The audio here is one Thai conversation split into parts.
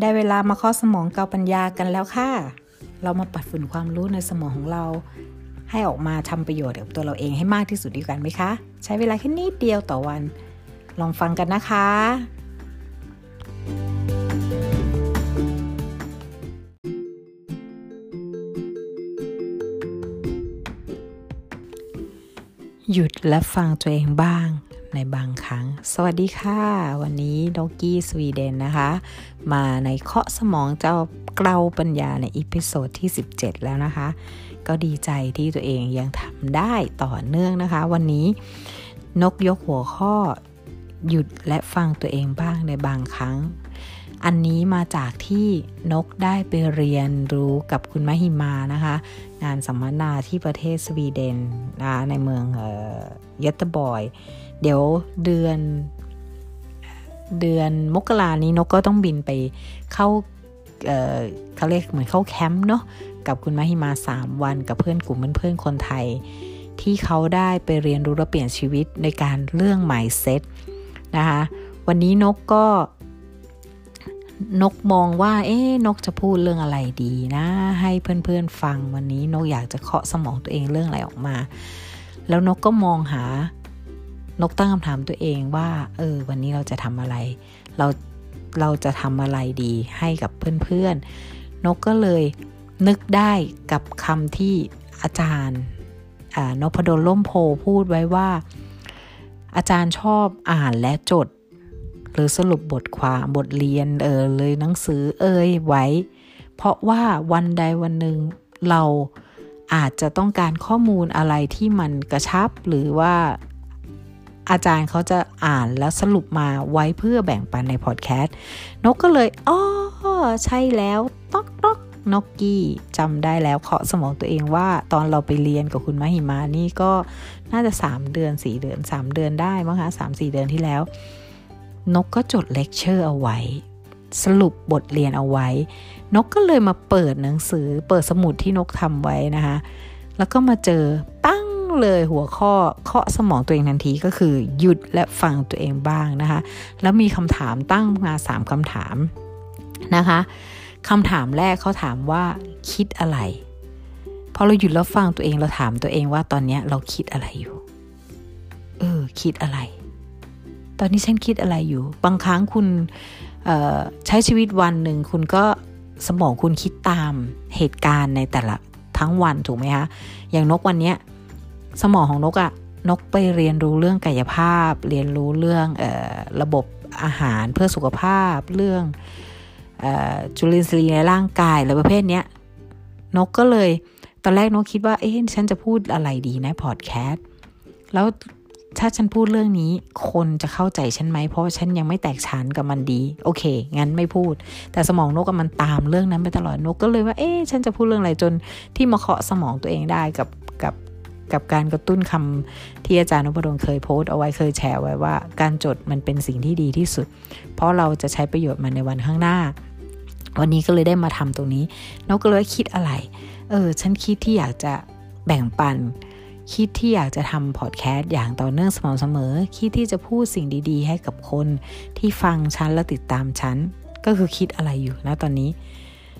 ได้เวลามาข้อสมองเกาปัญญากันแล้วค่ะ เรามาปัดฝุ่นความรู้ในสมองของเรา ให้ออกมาทำประโยชน์กับตัวเราเองให้มากที่สุดดีกันไหมคะ ใช้เวลาแค่นิดเดียวต่อวัน ลองฟังกันนะคะ หยุดและฟังตัวเองบ้าง ในบางครั้ง สวัสดีค่ะ วันนี้ด็อกกี้สวีเดนนะคะ มาในเคาะสมองเจ้าเกลาปัญญาใน episode ที่ 17 แล้วนะคะ ก็ดีใจที่ตัวเองยังทำได้ต่อเนื่องนะคะ วันนี้นกยกหัวข้อหยุดและฟังตัวเองบ้างในบางครั้ง อันนี้มาจากที่นกได้ไปเรียนรู้กับคุณมหิมานะคะ งานสัมมนาที่ประเทศสวีเดนนะในเมืองเยตบอย เดี๋ยวเดือน เดือนมกรานี้นกก็ต้องบินไปเข้าเเขาเรียกเหมือนเข้าแคมป์เนาะกับคุณมหิมา3วันกับเพื่อนกลุ่มเพื่อนๆคนไทย ที่เขาได้ไปเรียนรู้และเปลี่ยนชีวิตในการเรื่องหมายเซตนะคะวันนี้นกก็นกมองว่า เอ๊นกจะพูดเรื่องอะไรดีนะ ให้เพื่อนๆฟังวันนี้นกอยากจะเคาะสมองตัวเองเรื่องอะไรออกมา แล้วนกก็มองหา นกตั้งคำถามตัวเองว่า เออ วันนี้เราจะทำอะไร เราเราจะทำอะไรดีให้กับเพื่อนๆ นกก็เลยนึกได้กับคำที่อาจารย์นพดลล่มโพพูดไว้ว่า อาจารย์ชอบอ่านและจด หรือสรุปบทความบทเรียนเออเลยหนังสือเอ่ยไว้ เพราะว่าวันใดวันหนึ่งเราอาจจะต้องการข้อมูลอะไรที่มันกระชับหรือว่า อาจารย์เขาจะอ่านแล้วสรุปมาไว้เพื่อแบ่งปันในพอดแคสต์นกก็เลยอ๋อใช่แล้วต๊อกต๊อกนกกี้จำได้แล้วเคาะสมองตัวเองว่าตอนเราไปเรียนกับคุณมหิมานี่ก็น่าจะ 3 เดือน 4 เดือน 3 เดือนได้มั้งคะสามสี่เดือนที่แล้ว นกก็จดเลคเชอร์เอาไว้ สรุปบทเรียนเอาไว้ นกก็เลยมาเปิดหนังสือ เปิดสมุดที่นกทำไว้นะคะ แล้วก็มาเจอปั้ง เลยหัวข้อเคาะสมองตัวเองทันทีก็คือ หยุดและฟังตัวเองบ้างนะคะ แล้วมีคำถามตั้งมาสามคำถามนะคะคำถามแรกเขาถามว่าคิดอะไรพอเราหยุดแล้วฟังตัวเองเราถามตัวเองว่าตอนนี้เราคิดอะไรอยู่ เออ คิดอะไร ตอนนี้ฉันคิดอะไรอยู่ บางครั้งคุณใช้ชีวิตวันหนึ่งคุณก็สมองคุณคิดตามเหตุการณ์ในแต่ละทั้งวันถูกไหมคะอย่างนกวันนี้ สมองของนกอะนกไปเรียนรู้เรื่องกายภาพ เรียนรู้เรื่องออระบบอาหารเพื่อสุขภาพเรื่องอจุลินทรีย์ในร่างกายอะไรประเภทเนี้ยนกก็เลยตอนแรกนกคิดว่าเอ๊ะฉันจะพูดอะไรดีนะพอดแคสต์แล้วถ้าฉันพูดเรื่องนี้คนจะเข้าใจฉันไหมเพราะฉันยังไม่แตกฉานกับมันดี โอเค งั้นไม่พูด แต่สมองนกกับมันตามเรื่องนั้นไปตลอดนกก็เลยว่า เอ๊ะฉันจะพูดเรื่องอะไรจนที่มาเคาะสมองตัวเองได้กับกับ กับการกระตุ้นคำที่อาจารย์นพดลเคยโพสต์เอาไว้เคยแชร์ไว้ว่า การจดมันเป็นสิ่งที่ดีที่สุด เพราะเราจะใช้ประโยชน์มันในวันข้างหน้า วันนี้ก็เลยได้มาทำตรงนี้นกก็เลยคิดอะไร เออ ฉันคิดที่อยากจะแบ่งปัน คิดที่อยากจะทำพอดแคสต์อย่างต่อเนื่องสม่ำเสมอ คิดที่จะพูดสิ่งดีๆ ให้กับคนที่ฟังฉันและติดตามฉัน ก็คือคิดอะไรอยู่นะตอนนี้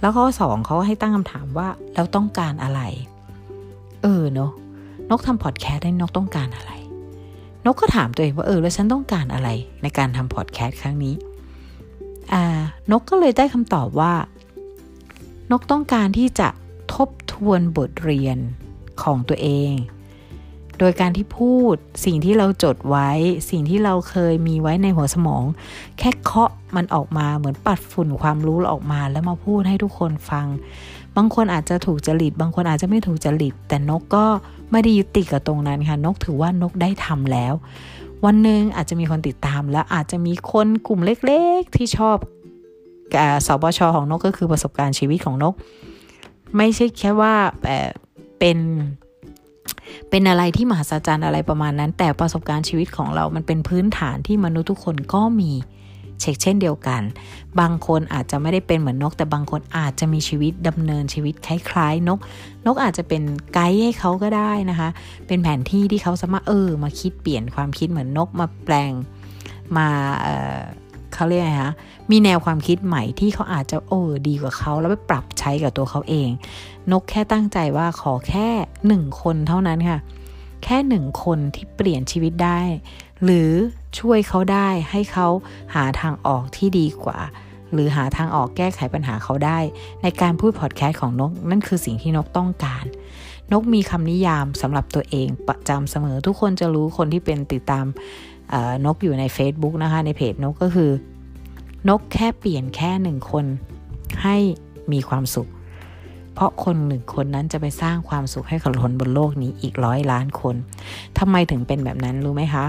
แล้วข้อสองเขาให้ตั้งคำถามว่าแล้วต้องการอะไร เออเนาะ นกทำพอดแคสต์ได้นกต้องการอะไร นกก็ถามตัวเองว่าเออแล้วฉันต้องการอะไรในการทำพอดแคสต์ครั้งนี้อ่านกก็เลยได้คำตอบว่า นกต้องการที่จะทบทวนบทเรียนของตัวเอง โดยการที่พูดสิ่งที่เราจดไว้ สิ่งที่เราเคยมีไว้ในหัวสมอง แค่เคาะมันออกมาเหมือนปัดฝุ่นความรู้ออกมา แล้วมาพูดให้ทุกคนฟัง บางคนอาจจะถูกจริต บางคนอาจจะไม่ถูกจริต แต่นกก็ไม่ได้ยึดติดกับตรงนั้นค่ะ นกถือว่านกได้ทำแล้ว วันหนึ่งอาจจะมีคนติดตามแล้วอาจจะมีคนกลุ่มเล็ก ๆ ที่ชอบสบชของนกก็คือประสบการณ์ชีวิตของนก ไม่ใช่แค่ว่าเป็น เป็นอะไรที่มหัศจรรย์อะไรประมาณนั้น แต่ประสบการณ์ชีวิตของเรามันเป็นพื้นฐานที่มนุษย์ทุกคนก็มีเช็คเช่นเดียวกัน บางคนอาจจะไม่ได้เป็นเหมือนนก แต่บางคนอาจจะมีชีวิตดำเนินชีวิตคล้ายๆ นก นกอาจจะเป็นไกด์ให้เขาก็ได้นะคะ เป็นแผนที่ที่เขาสามารถเออมาคิดเปลี่ยนความคิดเหมือนนกมาแปลงมา เขาเรียกไงฮะมีแนวความคิดใหม่ที่เขาอาจจะโอ้ดีกว่าเขาแล้วไปปรับใช้กับตัวเขาเอง นกแค่ตั้งใจว่าขอแค่หนึ่งคนเท่านั้นค่ะ แค่หนึ่งคนที่เปลี่ยนชีวิตได้ หรือช่วยเขาได้ให้เขาหาทางออกที่ดีกว่า หรือหาทางออกแก้ไขปัญหาเขาได้ ในการพูดพอดแคสต์ของนก นั่นคือสิ่งที่นกต้องการนกมีคำนิยามสำหรับตัวเองประจำเสมอทุกคนจะรู้คนที่เป็นติดตาม นกอยู่ใน Facebook นะคะในเพจนกก็คือ นกแค่เปลี่ยนแค่หนึ่งคนให้มีความสุข เพราะคนหนึ่งคนนั้นจะไปสร้างความสุขให้กับคนบนโลกนี้อีกร้อยล้านคนทำไมถึงเป็นแบบนั้นรู้ไหมคะ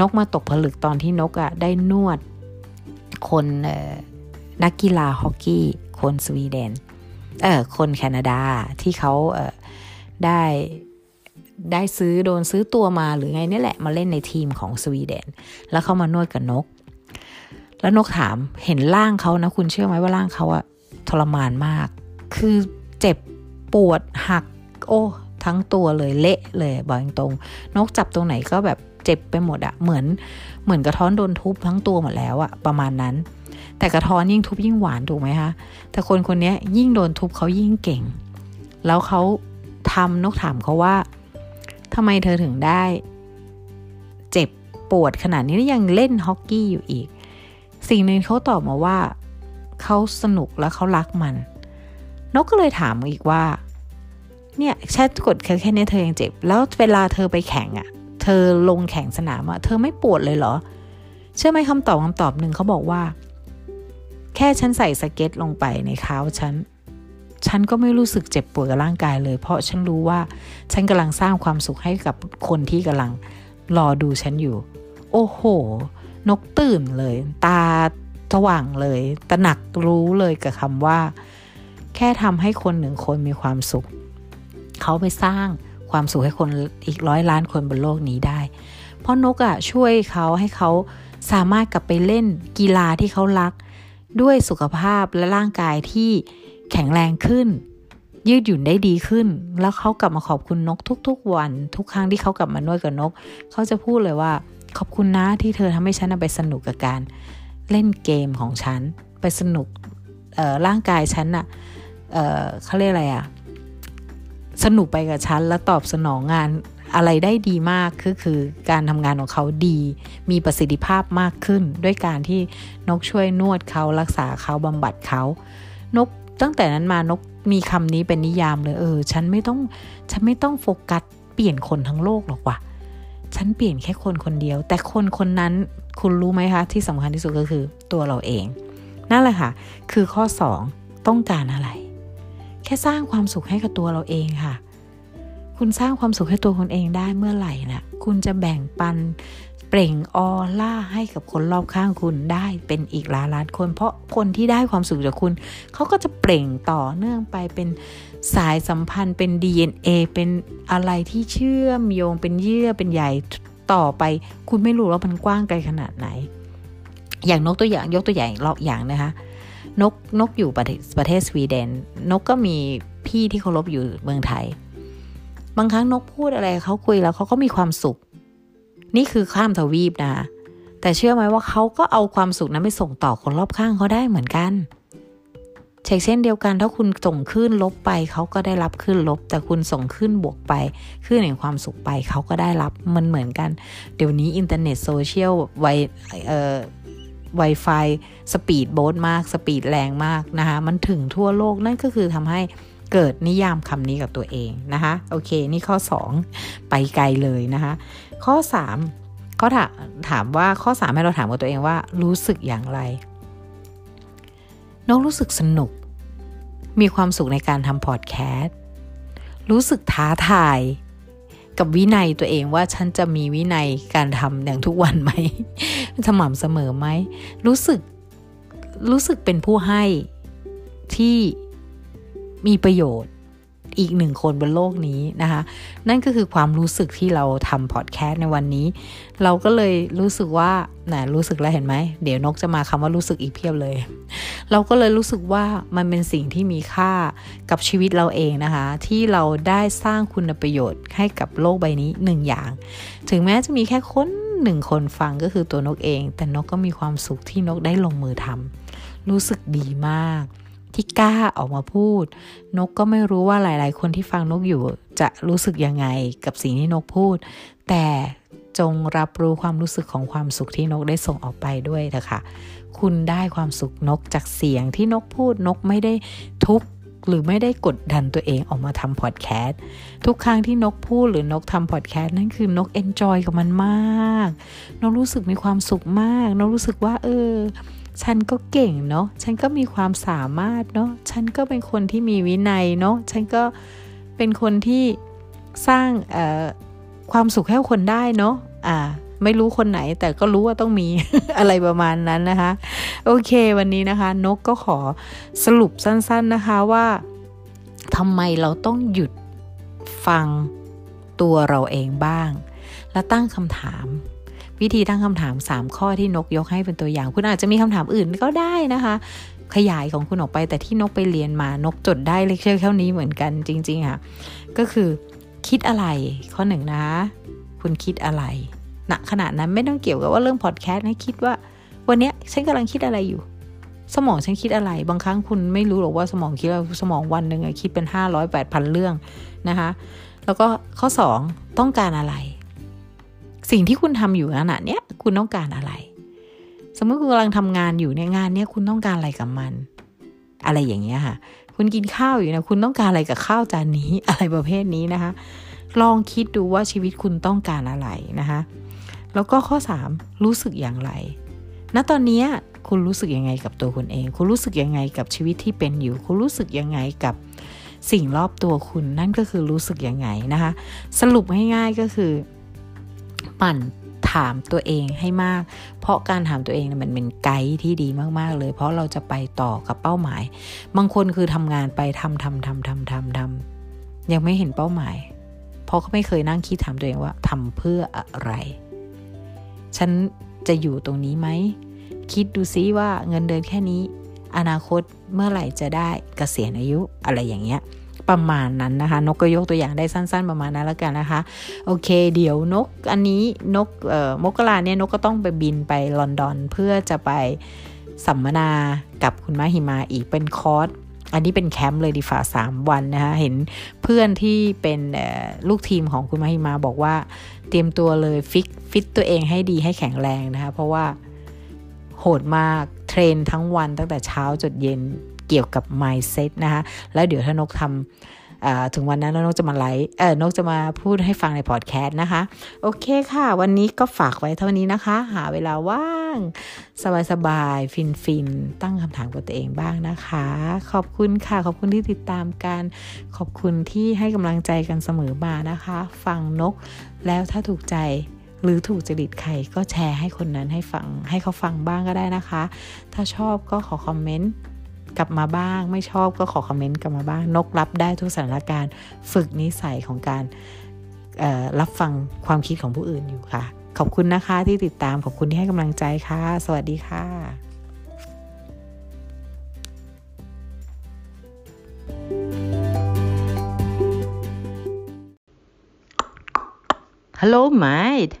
นกมาตกผลึกตอนที่นกอะ่ะได้นวดคนนักกีฬาฮอกกี้ คนสวีเดนเออคนแคนาดาที่เขาเออได้ ได้ซื้อโดนซื้อตัวมาหรือไงนี่แหละมาเล่นในทีมของสวีเดน แล้วเขามานวดกับนก แล้วนกถามเห็นร่างเขานะ คุณเชื่อไหมว่าร่างเขาอะทรมานมาก คือเจ็บปวดหัก โอ้ทั้งตัวเลยเละเลยบอกตรงนกจับตรงไหนก็แบบเจ็บไปหมดอะเหมือนเหมือนกระท้อนโดนทุบทั้งตัวหมดแล้วอะประมาณนั้น แต่กระท้อนยิ่งทุบยิ่งหวานถูกไหมคะแต่คนคนนี้ยิ่งโดนทุบเขายิ่งเก่ง แล้วเขาทำนกถามเขาว่า ทำไมเธอถึงได้ เจ็บปวดขนาดนี้ยังเล่นฮอกกี้อยู่อีก สิ่งหนึ่งเขาตอบมาว่า เขาสนุกและเขารักมัน นกก็เลยถามอีกว่า เนี่ยแค่กดแค่แค่นี้เธอยังเจ็บ แล้วเวลาเธอไปแข่งอะ่ะ เธอลงแข่งสนามอะ่ะ เธอไม่ปวดเลยเหรอ เชื่อไหมคำตอบคำตอบหนึ่งเขาบอกว่า แค่ฉันใส่สเก็ตลงไปในเท้าฉัน ฉันก็ไม่รู้สึกเจ็บปวดกับร่างกายเลย เพราะฉันรู้ว่าฉันกำลังสร้างความสุขให้กับคนที่กำลังรอดูฉันอยู่ โอ้โห นกตื่นเลย ตาสว่างเลยตระหนักรู้เลยกับคำว่า แค่ทำให้คนหนึ่งคนมีความสุข เขาไปสร้างความสุขให้คนอีกร้อยล้านคนบนโลกนี้ได้ เพราะนกอะ่ะช่วยเขาให้เขาสามารถกลับไปเล่นกีฬาที่เขารัก ด้วยสุขภาพและร่างกายที่ แข็งแรงขึ้น ยืดหยุ่นได้ดีขึ้น แล้วเขากลับมาขอบคุณนกทุก ๆ วัน ทุกครั้งที่เขากลับมานวดกับนก เขาจะพูดเลยว่า ขอบคุณนะที่เธอทำให้ฉันไปสนุกกับการเล่นเกมของฉัน ไปสนุกร่างกายฉันอะเเขาเรียกอะไรอะสนุกไปกับฉันแล้วตอบสนองงานอะไรได้ดีมากคือคือการทำงานของเขาดี มีประสิทธิภาพมากขึ้น ด้วยการที่นกช่วยนวดเขารักษาเขาบำบัดเขา นก ตั้งแต่นั้นมานกมีคำนี้เป็นนิยามเลย เออ ฉันไม่ต้อง ฉันไม่ต้องโฟกัสเปลี่ยนคนทั้งโลกหรอกว่ะ ฉันเปลี่ยนแค่คนคนเดียว แต่คนคนนั้นคุณรู้ไหมคะ ที่สำคัญที่สุดก็คือตัวเราเอง นั่นแหละค่ะ คือข้อ 2 ต้องการอะไร แค่สร้างความสุขให้กับตัวเราเองค่ะ คุณสร้างความสุขให้ตัวคนเองได้เมื่อไหร่นะคุณจะแบ่งปัน เปล่งออร่าให้กับคนรอบข้างคุณได้เป็นอีกล้านล้านคน เพราะคนที่ได้ความสุขจากคุณ เขาก็จะเปล่งต่อเนื่องไปเป็นสายสัมพันธ์เป็น DNA เป็นอะไรที่เชื่อมโยงเป็นเยื่อเป็นใหญ่ต่อไป คุณไม่รู้ว่ามันกว้างไกลขนาดไหน อย่างนกตัวอย่างยกตัวอย่างรอบอย่างนะคะนกนกอยู่ประเทศประเทศสวีเดน นกก็มีพี่ที่เคารพอยู่เมืองไทย บางครั้งนกพูดอะไรเขาคุยแล้วเขาก็มีความสุข นี่คือข้ามทวีปนะ แต่เชื่อไหมว่าเขาก็เอาความสุขนั้นไปส่งต่อคนรอบข้างเขาได้เหมือนกันเช่นเช่นเดียวกันถ้าคุณส่งคลื่นลบไปเขาก็ได้รับคลื่นลบ แต่คุณส่งคลื่นบวกไปคลื่นแห่งความสุขไปเขาก็ได้รับมันเหมือนกัน เดี๋ยวนี้อินเทอร์เน็ตโซเชียลไวเอ่อ Wi-Fi speedboat มาก speed แรงมากนะคะมันถึงทั่วโลกนั่นก็คือทำให้ เกิดนิยามคำนี้กับตัวเองนะคะโอเค นี่ข้อ 2 ไปไกลเลยนะคะข้อ 3 เขาถามถามว่าข้อ 3 ให้เราถามกับตัวเองว่ารู้สึกอย่างไรน้องรู้สึกสนุก มีความสุขในการทำพอดแคสต์รู้สึกท้าทายกับวินัยตัวเองว่าฉันจะมีวินัยการทำอย่างทุกวันไหมสม่ำเสมอไหมรู้สึกรู้สึกเป็นผู้ให้ที่ มีประโยชน์อีกหนึ่งคนบนโลกนี้นะคะ นั่นก็คือความรู้สึกที่เราทำพอดแคสต์ในวันนี้ เราก็เลยรู้สึกว่านะรู้สึกแล้วเห็นไหม เดี๋ยวนกจะมาคำว่ารู้สึกอีกเพียบเลย เราก็เลยรู้สึกว่ามันเป็นสิ่งที่มีค่ากับชีวิตเราเองนะคะ ที่เราได้สร้างคุณประโยชน์ให้กับโลกใบนี้หนึ่งอย่าง ถึงแม้จะมีแค่คนหนึ่งคนฟังก็คือตัวนกเอง แต่นกก็มีความสุขที่นกได้ลงมือทำรู้สึกดีมาก ที่กล้าออกมาพูด นกก็ไม่รู้ว่าหลาย ๆ คนที่ฟังนกอยู่จะรู้สึกยังไงกับสิ่งที่นกพูด แต่จงรับรู้ความรู้สึกของความสุขที่นกได้ส่งออกไปด้วยนะค่ะ คุณได้ความสุขนกจากเสียงที่นกพูดนกไม่ได้ทุกข์หรือไม่ได้กดดันตัวเองออกมาทำพอดแคสต์ทุกครั้งที่นกพูดหรือนกทำพอดแคสต์นั่นคือนก enjoy กับมันมาก นกรู้สึกมีความสุขมาก นกรู้สึกว่า เออ ฉันก็เก่งเนาะ ฉันก็มีความสามารถเนาะ ฉันก็เป็นคนที่มีวินัยเนาะ ฉันก็เป็นคนที่สร้างความสุขให้คนได้เนาะ อ่า ไม่รู้คนไหนแต่ก็รู้ว่าต้องมีอะไรประมาณนั้นนะคะ โอเควันนี้นะคะ นกก็ขอสรุปสั้น ๆนะคะว่าทำไมเราต้องหยุดฟังตัวเราเองบ้าง และตั้งคำถาม วิธีตั้งคำถาม 3 ข้อที่นกยกให้เป็นตัวอย่าง คุณอาจจะมีคำถามอื่นก็ได้นะคะ ขยายของคุณออกไปแต่ที่นกไปเรียนมานกจดได้เลคเชอร์เท่านี้เหมือนกันจริง ๆ ค่ะ ก็คือคิดอะไรข้อหนึ่งนะ คุณคิดอะไรณขณะนั้นไม่ต้องเกี่ยวกับว่าเรื่องพอดแคสต์นะคิดว่า วันนี้ฉันกำลังคิดอะไรอยู่ สมองฉันคิดอะไร บางครั้งคุณไม่รู้หรอกว่าสมองคิดอะไรสมองวันหนึ่งคิดเป็นห้าร้อยแปดพันเรื่องนะคะ แล้วก็ข้อสองต้องการอะไร สิ่งที่คุณทำอยู่ขณะเนี้ยคุณต้องการอะไร สมมติคุณกำลังทำงานอยู่เนี่ยงานเนี้ยคุณต้องการอะไรกับมัน อะไรอย่างเงี้ยค่ะ คุณกินข้าวอยู่นะคุณต้องการอะไรกับข้าวจานนี้อะไรประเภทนี้นะคะ ลองคิดดูว่าชีวิตคุณต้องการอะไรนะคะ แล้วก็ข้อ 3 รู้สึกอย่างไรณตอนนี้คุณรู้สึกยังไงกับตัวคุณเอง คุณรู้สึกยังไงกับชีวิตที่เป็นอยู่ คุณรู้สึกยังไงกับสิ่งรอบตัวคุณนั่นก็คือรู้สึกยังไงนะคะ สรุปง่ายๆก็คือ ปั่นถามตัวเองให้มาก เพราะการถามตัวเองมันเป็นไกด์ที่ดีมาก ๆ เลย เพราะเราจะไปต่อกับเป้าหมาย บางคนคือทำงานไปทำทำทำทำทำทำยังไม่เห็นเป้าหมาย เพราะเขาไม่เคยนั่งคิดถามตัวเองว่าทำเพื่ออะไร ฉันจะอยู่ตรงนี้ไหม คิดดูซิว่าเงินเดือนแค่นี้ อนาคตเมื่อไหร่จะได้กเกษียณอายุอะไรอย่างเงี้ย ประมาณนั้นนะคะ นกก็ยกตัวอย่างได้สั้น ๆ ประมาณนั้นแล้วกันนะคะ โอเค เดี๋ยวนกอันนี้นกมกราเนี่ยนกก็ต้องไปบินไปลอนดอนเพื่อจะไปสัมมนากับคุณมาหิมาอีกเป็นคอร์สอันนี้เป็นแคมป์เลยดีฝ่าสามวันนะคะเห็นเพื่อนที่เป็นลูกทีมของคุณมาหิมาบอกว่า เตรียมตัวเลยฟิกฟิตตัวเองให้ดีให้แข็งแรงนะคะ เพราะว่าโหดมาก train ทั้งวันตั้งแต่เช้าจดเย็น เกี่ยวกับ mindset นะคะแล้วเดี๋ยวถ้านกทำถึงวันนั้นนกจะมาไลฟ์เออนกจะมาพูดให้ฟังในพอดแคสต์นะคะ โอเคค่ะ วันนี้ก็ฝากไว้เท่านี้นะคะ หาเวลาว่าง สบายๆ ฟินๆ ตั้งคำถามกับตัวเองบ้างนะคะ ขอบคุณค่ะ ขอบคุณที่ติดตามกันขอบคุณที่ให้กำลังใจกันเสมอมานะคะ ฟังนกแล้วถ้าถูกใจหรือถูกจริตใครก็แชร์ให้คนนั้นให้ฟังให้เขาฟังบ้างก็ได้นะคะ ถ้าชอบก็ขอคอมเมนต์ กลับมาบ้าง ไม่ชอบก็ขอคอมเมนต์กลับมาบ้าง นกรับได้ทุกสถานการณ์ฝึกนิสัยของการรับฟังความคิดของผู้อื่นอยู่ค่ะ ขอบคุณนะคะที่ติดตามขอบคุณที่ให้กำลังใจค่ะ สวัสดีค่ะ Hello, mate.